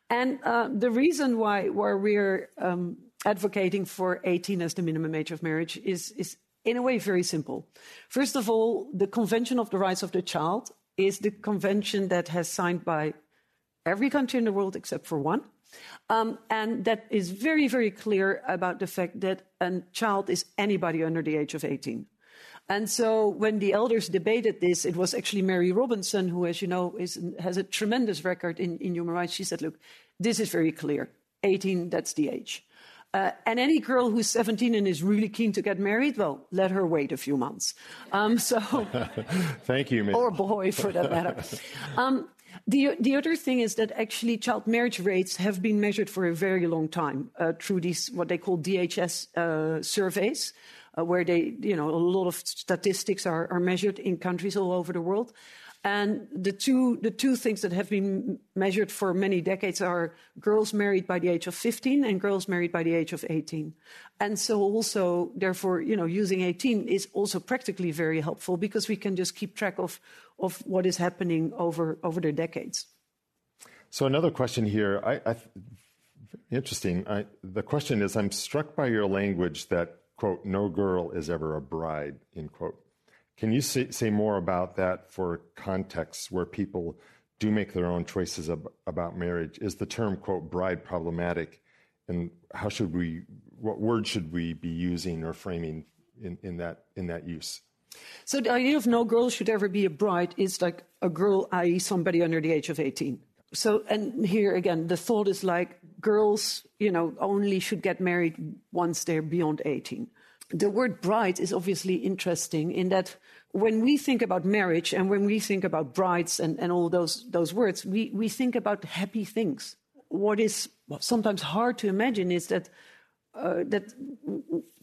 And uh, the reason why, why we're um, advocating for 18 as the minimum age of marriage is, is, in a way, very simple. First of all, the Convention of the Rights of the Child is the convention that has signed by every country in the world except for one. Um, and that is very, very clear about the fact that a child is anybody under the age of 18. And so when the elders debated this, it was actually Mary Robinson, who, as you know, is, has a tremendous record in, in human rights. She said, look, this is very clear. 18, that's the age. Uh, and any girl who's 17 and is really keen to get married, well, let her wait a few months. Um, so, thank you, or boy for that matter. Um, the, the other thing is that actually child marriage rates have been measured for a very long time uh, through these what they call DHS uh, surveys, uh, where they, you know, a lot of statistics are, are measured in countries all over the world. And the two, the two things that have been measured for many decades are girls married by the age of 15 and girls married by the age of 18. And so also, therefore, you know, using 18 is also practically very helpful because we can just keep track of, of what is happening over, over the decades. So another question here, I, I, interesting. I, the question is, I'm struck by your language that, quote, no girl is ever a bride, end quote. Can you say, say more about that for contexts where people do make their own choices ab- about marriage? Is the term, quote, bride problematic? And how should we, what word should we be using or framing in, in, that, in that use? So the idea of no girl should ever be a bride is like a girl, i.e., somebody under the age of 18. So, and here again, the thought is like girls, you know, only should get married once they're beyond 18 the word bride is obviously interesting in that when we think about marriage and when we think about brides and, and all those, those words, we, we think about happy things. What is sometimes hard to imagine is that, uh, that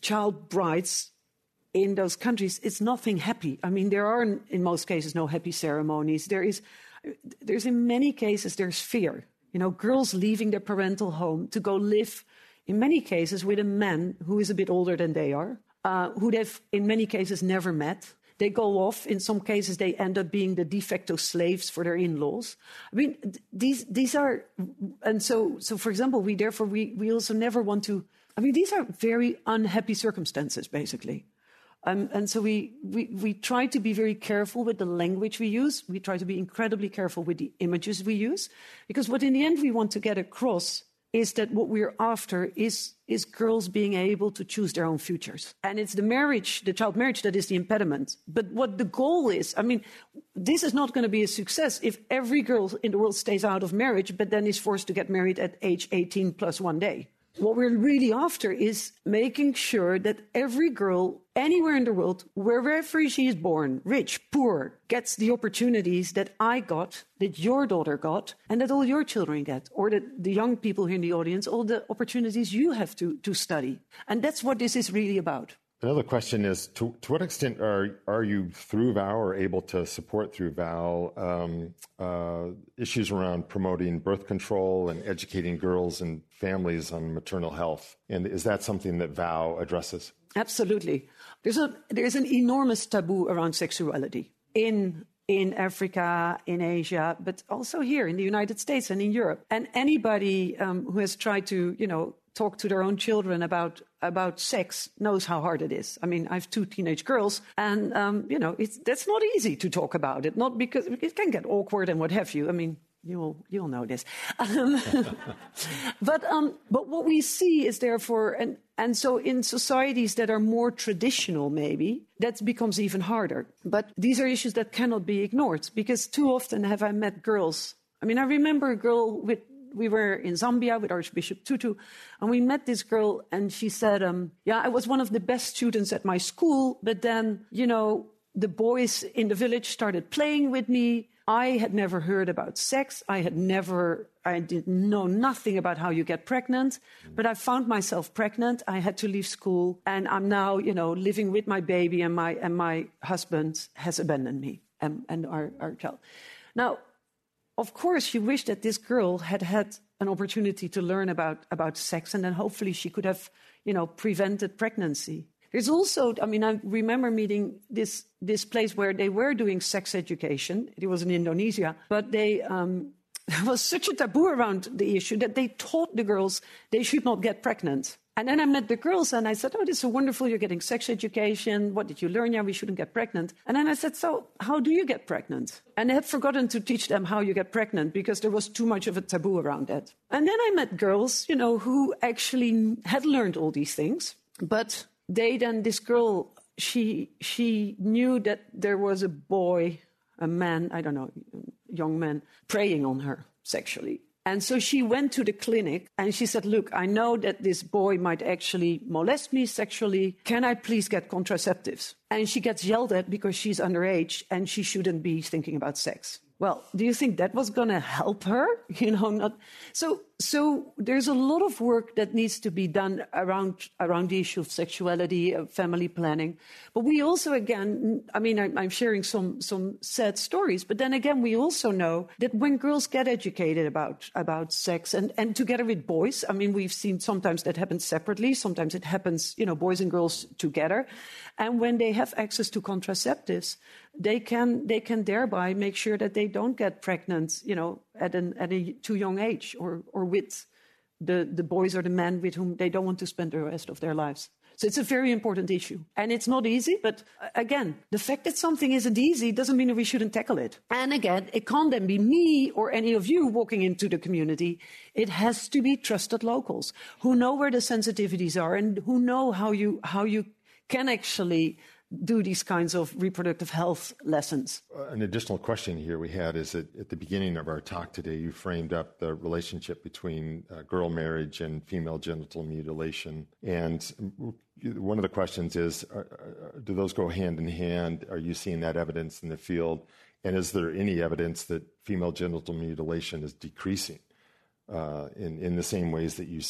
child brides in those countries, it's nothing happy. I mean, there are, in most cases, no happy ceremonies. There is, there's in many cases, there's fear. You know, girls leaving their parental home to go live in many cases with a man who is a bit older than they are, uh, who they've in many cases never met. They go off. In some cases, they end up being the de facto slaves for their in-laws. I mean, these these are, and so so for example, we therefore we we also never want to. I mean, these are very unhappy circumstances, basically. Um, and so we, we, we try to be very careful with the language we use. We try to be incredibly careful with the images we use. Because what in the end we want to get across is that what we're after is, is girls being able to choose their own futures. And it's the marriage, the child marriage, that is the impediment. But what the goal is, I mean, this is not going to be a success if every girl in the world stays out of marriage, but then is forced to get married at age 18 plus one day. What we're really after is making sure that every girl anywhere in the world, wherever she is born, rich, poor, gets the opportunities that I got, that your daughter got, and that all your children get, or that the young people here in the audience, all the opportunities you have to, to study. And that's what this is really about. Another question is to, to what extent are, are you, through VOW, or able to support through VOW um, uh, issues around promoting birth control and educating girls and families on maternal health? And is that something that VOW addresses? Absolutely. There's, a, there's an enormous taboo around sexuality in in Africa, in Asia, but also here in the United States and in Europe. And anybody um, who has tried to, you know, talk to their own children about about sex knows how hard it is. I mean, I have two teenage girls, and um, you know, it's that's not easy to talk about it. Not because it can get awkward and what have you. I mean, you'll you'll know this. Um, but um, but what we see is therefore, and and so in societies that are more traditional, maybe that becomes even harder. But these are issues that cannot be ignored because too often have I met girls. I mean, I remember a girl with we were in Zambia with Archbishop Tutu, and we met this girl, and she said, um, "Yeah, I was one of the best students at my school, but then, you know, the boys in the village started playing with me. I had never heard about sex. I had never, I didn't know nothing about how you get pregnant, but I found myself pregnant. I had to leave school, and I'm now, you know, living with my baby, and my and my husband has abandoned me and, and our, our child. Now, of course, she wished that this girl had had an opportunity to learn about, about sex, and then hopefully she could have, you know, prevented pregnancy. There's also, I mean, I remember meeting this this place where they were doing sex education. It was in Indonesia, but they um, there was such a taboo around the issue that they taught the girls they should not get pregnant. And then I met the girls and I said, Oh, this is so wonderful. You're getting sex education. What did you learn? Yeah, we shouldn't get pregnant. And then I said, So how do you get pregnant? And they had forgotten to teach them how you get pregnant because there was too much of a taboo around that. And then I met girls, you know, who actually had learned all these things. But they then, this girl, she, she knew that there was a boy, a man, I don't know, young man, preying on her sexually. And so she went to the clinic and she said, Look, I know that this boy might actually molest me sexually. Can I please get contraceptives? And she gets yelled at because she's underage and she shouldn't be thinking about sex. Well, do you think that was going to help her? You know, not. So so there's a lot of work that needs to be done around around the issue of sexuality, of family planning. But we also, again, I mean, I'm, I'm sharing some some sad stories, but then again, we also know that when girls get educated about about sex and and together with boys, I mean, we've seen sometimes that happens separately, sometimes it happens, you know, boys and girls together, and when they have access to contraceptives, they can they can thereby make sure that they don't get pregnant, you know, at an at a too young age or or with the the boys or the men with whom they don't want to spend the rest of their lives. So it's a very important issue. And it's not easy, but uh, again, the fact that something isn't easy doesn't mean that we shouldn't tackle it. And again, it can't then be me or any of you walking into the community. It has to be trusted locals who know where the sensitivities are and who know how you, how you can actually do these kinds of reproductive health lessons. Uh, an additional question here we had is that at the beginning of our talk today, you framed up the relationship between uh, girl marriage and female genital mutilation. And one of the questions is uh, uh, do those go hand in hand? Are you seeing that evidence in the field? And is there any evidence that female genital mutilation is decreasing? Uh, in in the same ways that you,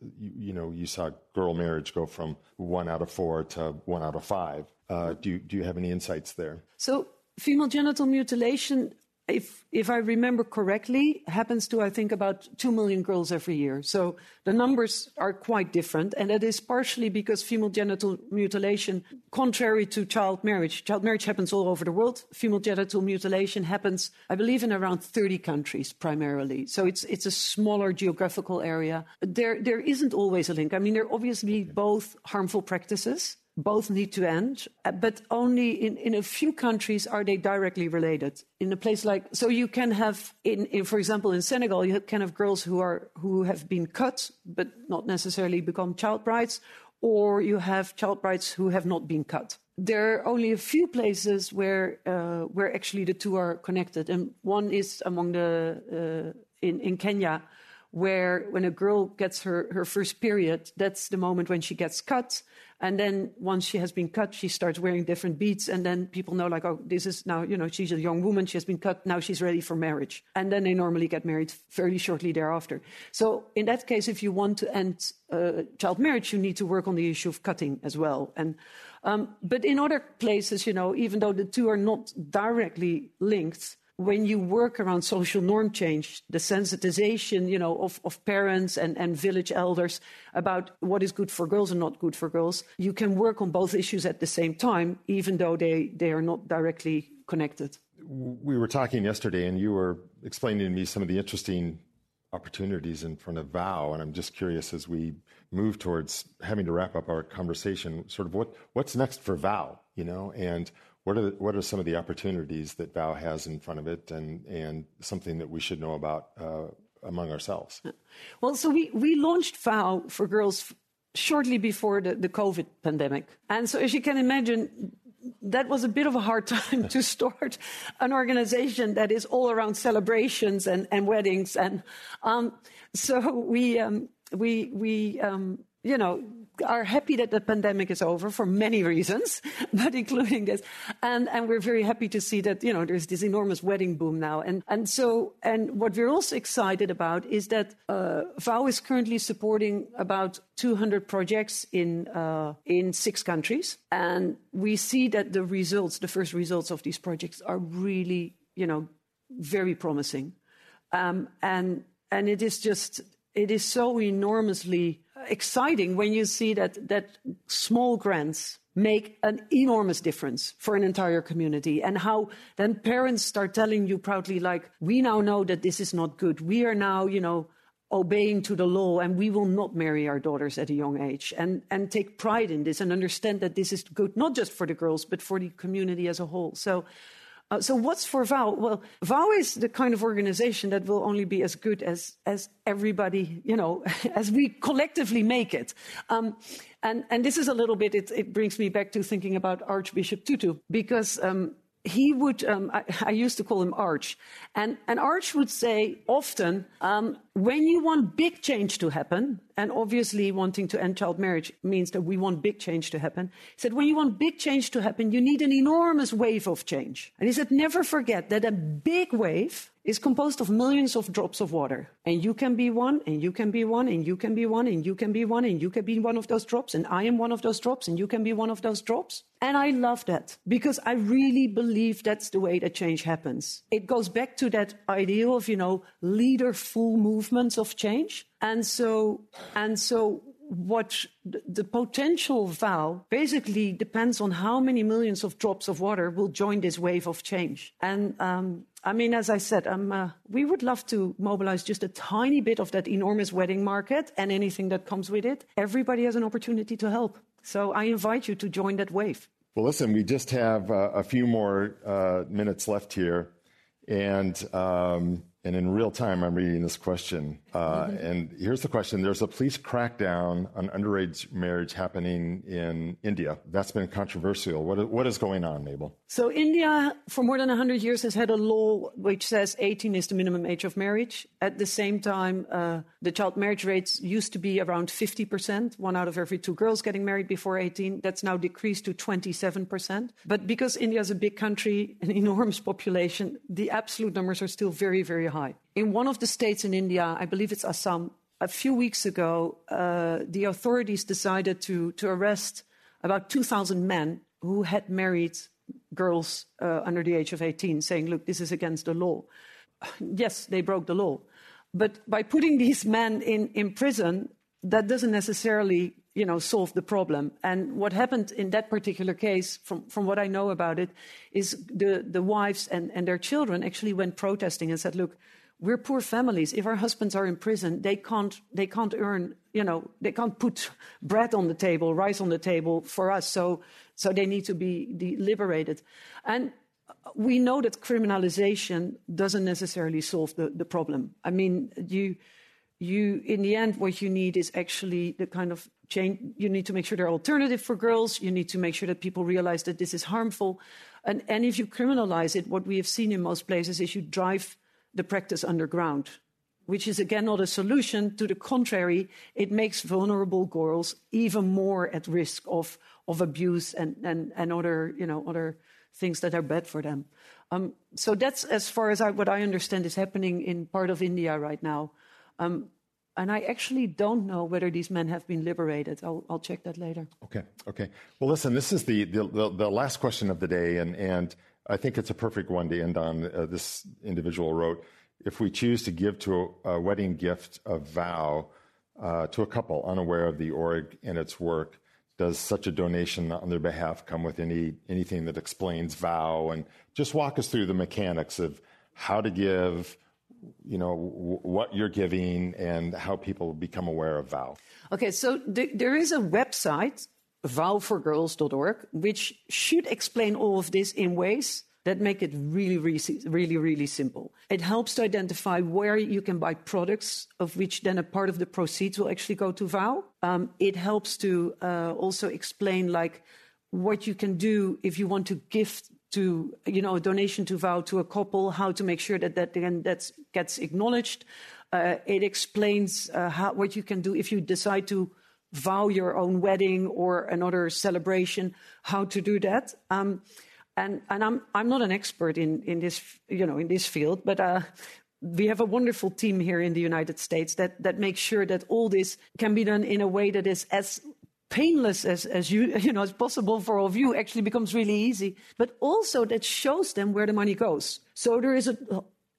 you, you know you saw girl marriage go from one out of four to one out of five. Uh, do do you have any insights there? So female genital mutilation if if I remember correctly, happens to I think about two million girls every year. So the numbers are quite different, and that is partially because female genital mutilation, contrary to child marriage, child marriage happens all over the world. Female genital mutilation happens, I believe, in around 30 countries primarily. So it's it's a smaller geographical area. There there isn't always a link. I mean, they're obviously both harmful practices both need to end, uh, but only in, in a few countries are they directly related. In a place like, so you can have, in, in, for example, in Senegal, you can have girls who are who have been cut but not necessarily become child brides, or you have child brides who have not been cut. There are only a few places where uh, where actually the two are connected, and one is among the uh, in in Kenya where when a girl gets her, her first period, that's the moment when she gets cut. And then once she has been cut, she starts wearing different beads. And then people know, like, oh, this is now, you know, she's a young woman. She has been cut. Now she's ready for marriage. And then they normally get married fairly shortly thereafter. So in that case, if you want to end uh, child marriage, you need to work on the issue of cutting as well. And um, but in other places, you know, even though the two are not directly linked, when you work around social norm change, the sensitization, you know, of, of parents and, and village elders about what is good for girls and not good for girls, you can work on both issues at the same time, even though they, they are not directly connected. We were talking yesterday, and you were explaining to me some of the interesting opportunities in front of VOW, and I'm just curious as we move towards having to wrap up our conversation, sort of what what's next for VOW, you know, and what are, the, what are some of the opportunities that VOW has in front of it and, something that we should know about uh, among ourselves? Well, so we, launched VOW for girls shortly before the, the COVID pandemic. And so, as you can imagine, that was a bit of a hard time to start an organization that is all around celebrations and, and weddings. And um, so we, um, we, we um, you know, are happy that the pandemic is over for many reasons, but including this. And, and we're very happy to see that, you know, there's this enormous wedding boom now. And, and so, and what we're also excited about is that, uh, VOW is currently supporting about 200 projects in, uh, in six countries. And we see that the results, the first results of these projects are really, you know, very promising. Um, and, and it is just, it is so enormously exciting when you see that, that small grants make an enormous difference for an entire community and how then parents start telling you proudly like we now know that this is not good. We are now you know obeying to the law and we will not marry our daughters at a young age. And and take pride in this and understand that this is good not just for the girls but for the community as a whole. So uh, so what's for VOW? Well, VOW is the kind of organization that will only be as good as as everybody, you know, as we collectively make it. Um, and and this is a little bit. It, it, brings me back to thinking about Archbishop Tutu because. Um, he would, um, I, I, used to call him Arch, and, and Arch would say often, um, when you want big change to happen, and obviously wanting to end child marriage means that we want big change to happen, he said, when you want big change to happen, you need an enormous wave of change. And he said, never forget that a big wave is composed of millions of drops of water. And you can be one, and you can be one, and you can be one, and you can be one, and you can be one of those drops, and I am one of those drops, and you can be one of those drops. And I love that because I really believe that's the way that change happens. It goes back to that idea of, you know, leaderful movements of change. And so, and so what the potential vow basically depends on how many millions of drops of water will join this wave of change. And um, I mean, as I said, um, uh, we would love to mobilize just a tiny bit of that enormous wedding market and anything that comes with it. Everybody has an opportunity to help. So I invite you to join that wave. Well, listen, we just have uh, a few more uh, minutes left here. And um, and in real time, I'm reading this question. Uh, mm-hmm. And here's the question There's a police crackdown on underage marriage happening in India. That's been controversial. What, what is going on, Mabel? So, India, for more than 100 years, has had a law which says 18 is the minimum age of marriage. At the same time, uh, the child marriage rates used to be around 50%, one out of every two girls getting married before 18. That's now decreased to 27%. But because India is a big country, an enormous population, the absolute numbers are still very, very high. In one of the states in India, I believe it's Assam, a few weeks ago, uh, the authorities decided to, to arrest about 2,000 men who had married girls uh, under the age of 18, saying, look, this is against the law. yes, they broke the law. But by putting these men in, in prison, that doesn't necessarily you know, solve the problem. And what happened in that particular case, from, from what I know about it, is the, the wives and, and their children actually went protesting and said, look, we're poor families. If our husbands are in prison, they can't, they can't earn, you know, they can't put bread on the table, rice on the table for us. So, so they need to be liberated. And we know that criminalization doesn't necessarily solve the, the problem. I mean, you, you, in the end, what you need is actually the kind of change. You need to make sure there are alternatives for girls. You need to make sure that people realize that this is harmful. And, and if you criminalize it, what we have seen in most places is you drive the practice underground, which is again not a solution. To the contrary, it makes vulnerable girls even more at risk of, of abuse and, and, and other, you know, other things that are bad for them. Um, so that's as far as I, what I understand is happening in part of India right now. Um, and I actually don't know whether these men have been liberated. I'll, I'll check that later. Okay, okay. Well, listen, this is the, the, the, the last question of the day, and, and I think it's a perfect one to end on. Uh, this individual wrote If we choose to give to a, a wedding gift a vow uh, to a couple unaware of the org and its work, does such a donation on their behalf come with any anything that explains vow? And just walk us through the mechanics of how to give, you know, w- what you're giving and how people become aware of vow. Okay, so th- there is a website, vowforgirls.org, which should explain all of this in ways that make it really, really, really, really simple. It helps to identify where you can buy products, of which then a part of the proceeds will actually go to vow. Um, it helps to uh, also explain like what you can do if you want to gift to you know a donation to vow to a couple how to make sure that that then that gets acknowledged uh, it explains uh, how, what you can do if you decide to vow your own wedding or another celebration how to do that um, and and i'm i'm not an expert in in this you know in this field but uh, we have a wonderful team here in the United States that, that makes sure that all this can be done in a way that is as painless as, as you, you know, as possible for all of you actually becomes really easy, but also that shows them where the money goes. So there is an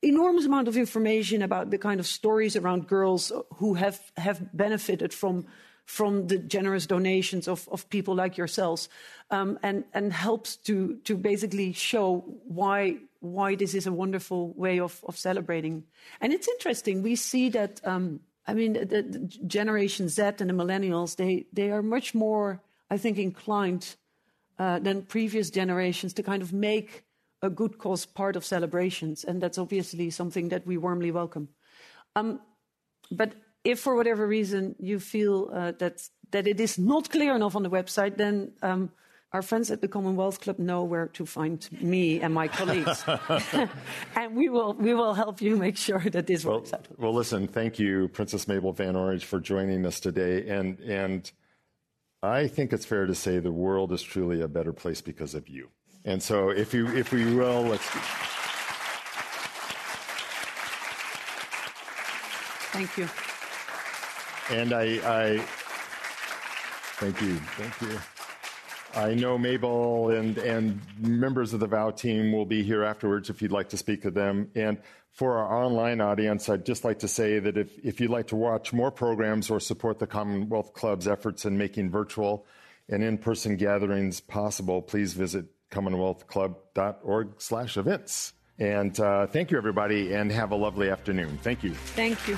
enormous amount of information about the kind of stories around girls who have, have benefited from, from the generous donations of, of people like yourselves, um, and, and helps to, to basically show why, why this is a wonderful way of, of celebrating. And it's interesting. We see that, um, I mean, the, the, Generation Z and the millennials, they, they are much more, I think, inclined uh, than previous generations to kind of make a good cause part of celebrations. And that's obviously something that we warmly welcome. Um, but if for whatever reason you feel uh, that, that it is not clear enough on the website, then um, our friends at the Commonwealth Club know where to find me and my colleagues, and we will we will help you make sure that this well, works out. Well, listen, thank you, Princess Mabel Van Oranje, for joining us today, and and I think it's fair to say the world is truly a better place because of you. And so, if you if we will, let's. Thank you. And I, I thank you, thank you. I know Mabel and, and members of the VOW team will be here afterwards if you'd like to speak to them. And for our online audience, I'd just like to say that if, if you'd like to watch more programs or support the Commonwealth Club's efforts in making virtual and in-person gatherings possible, please visit commonwealthclub.org slash events. And uh, thank you, everybody, and have a lovely afternoon. Thank you. Thank you.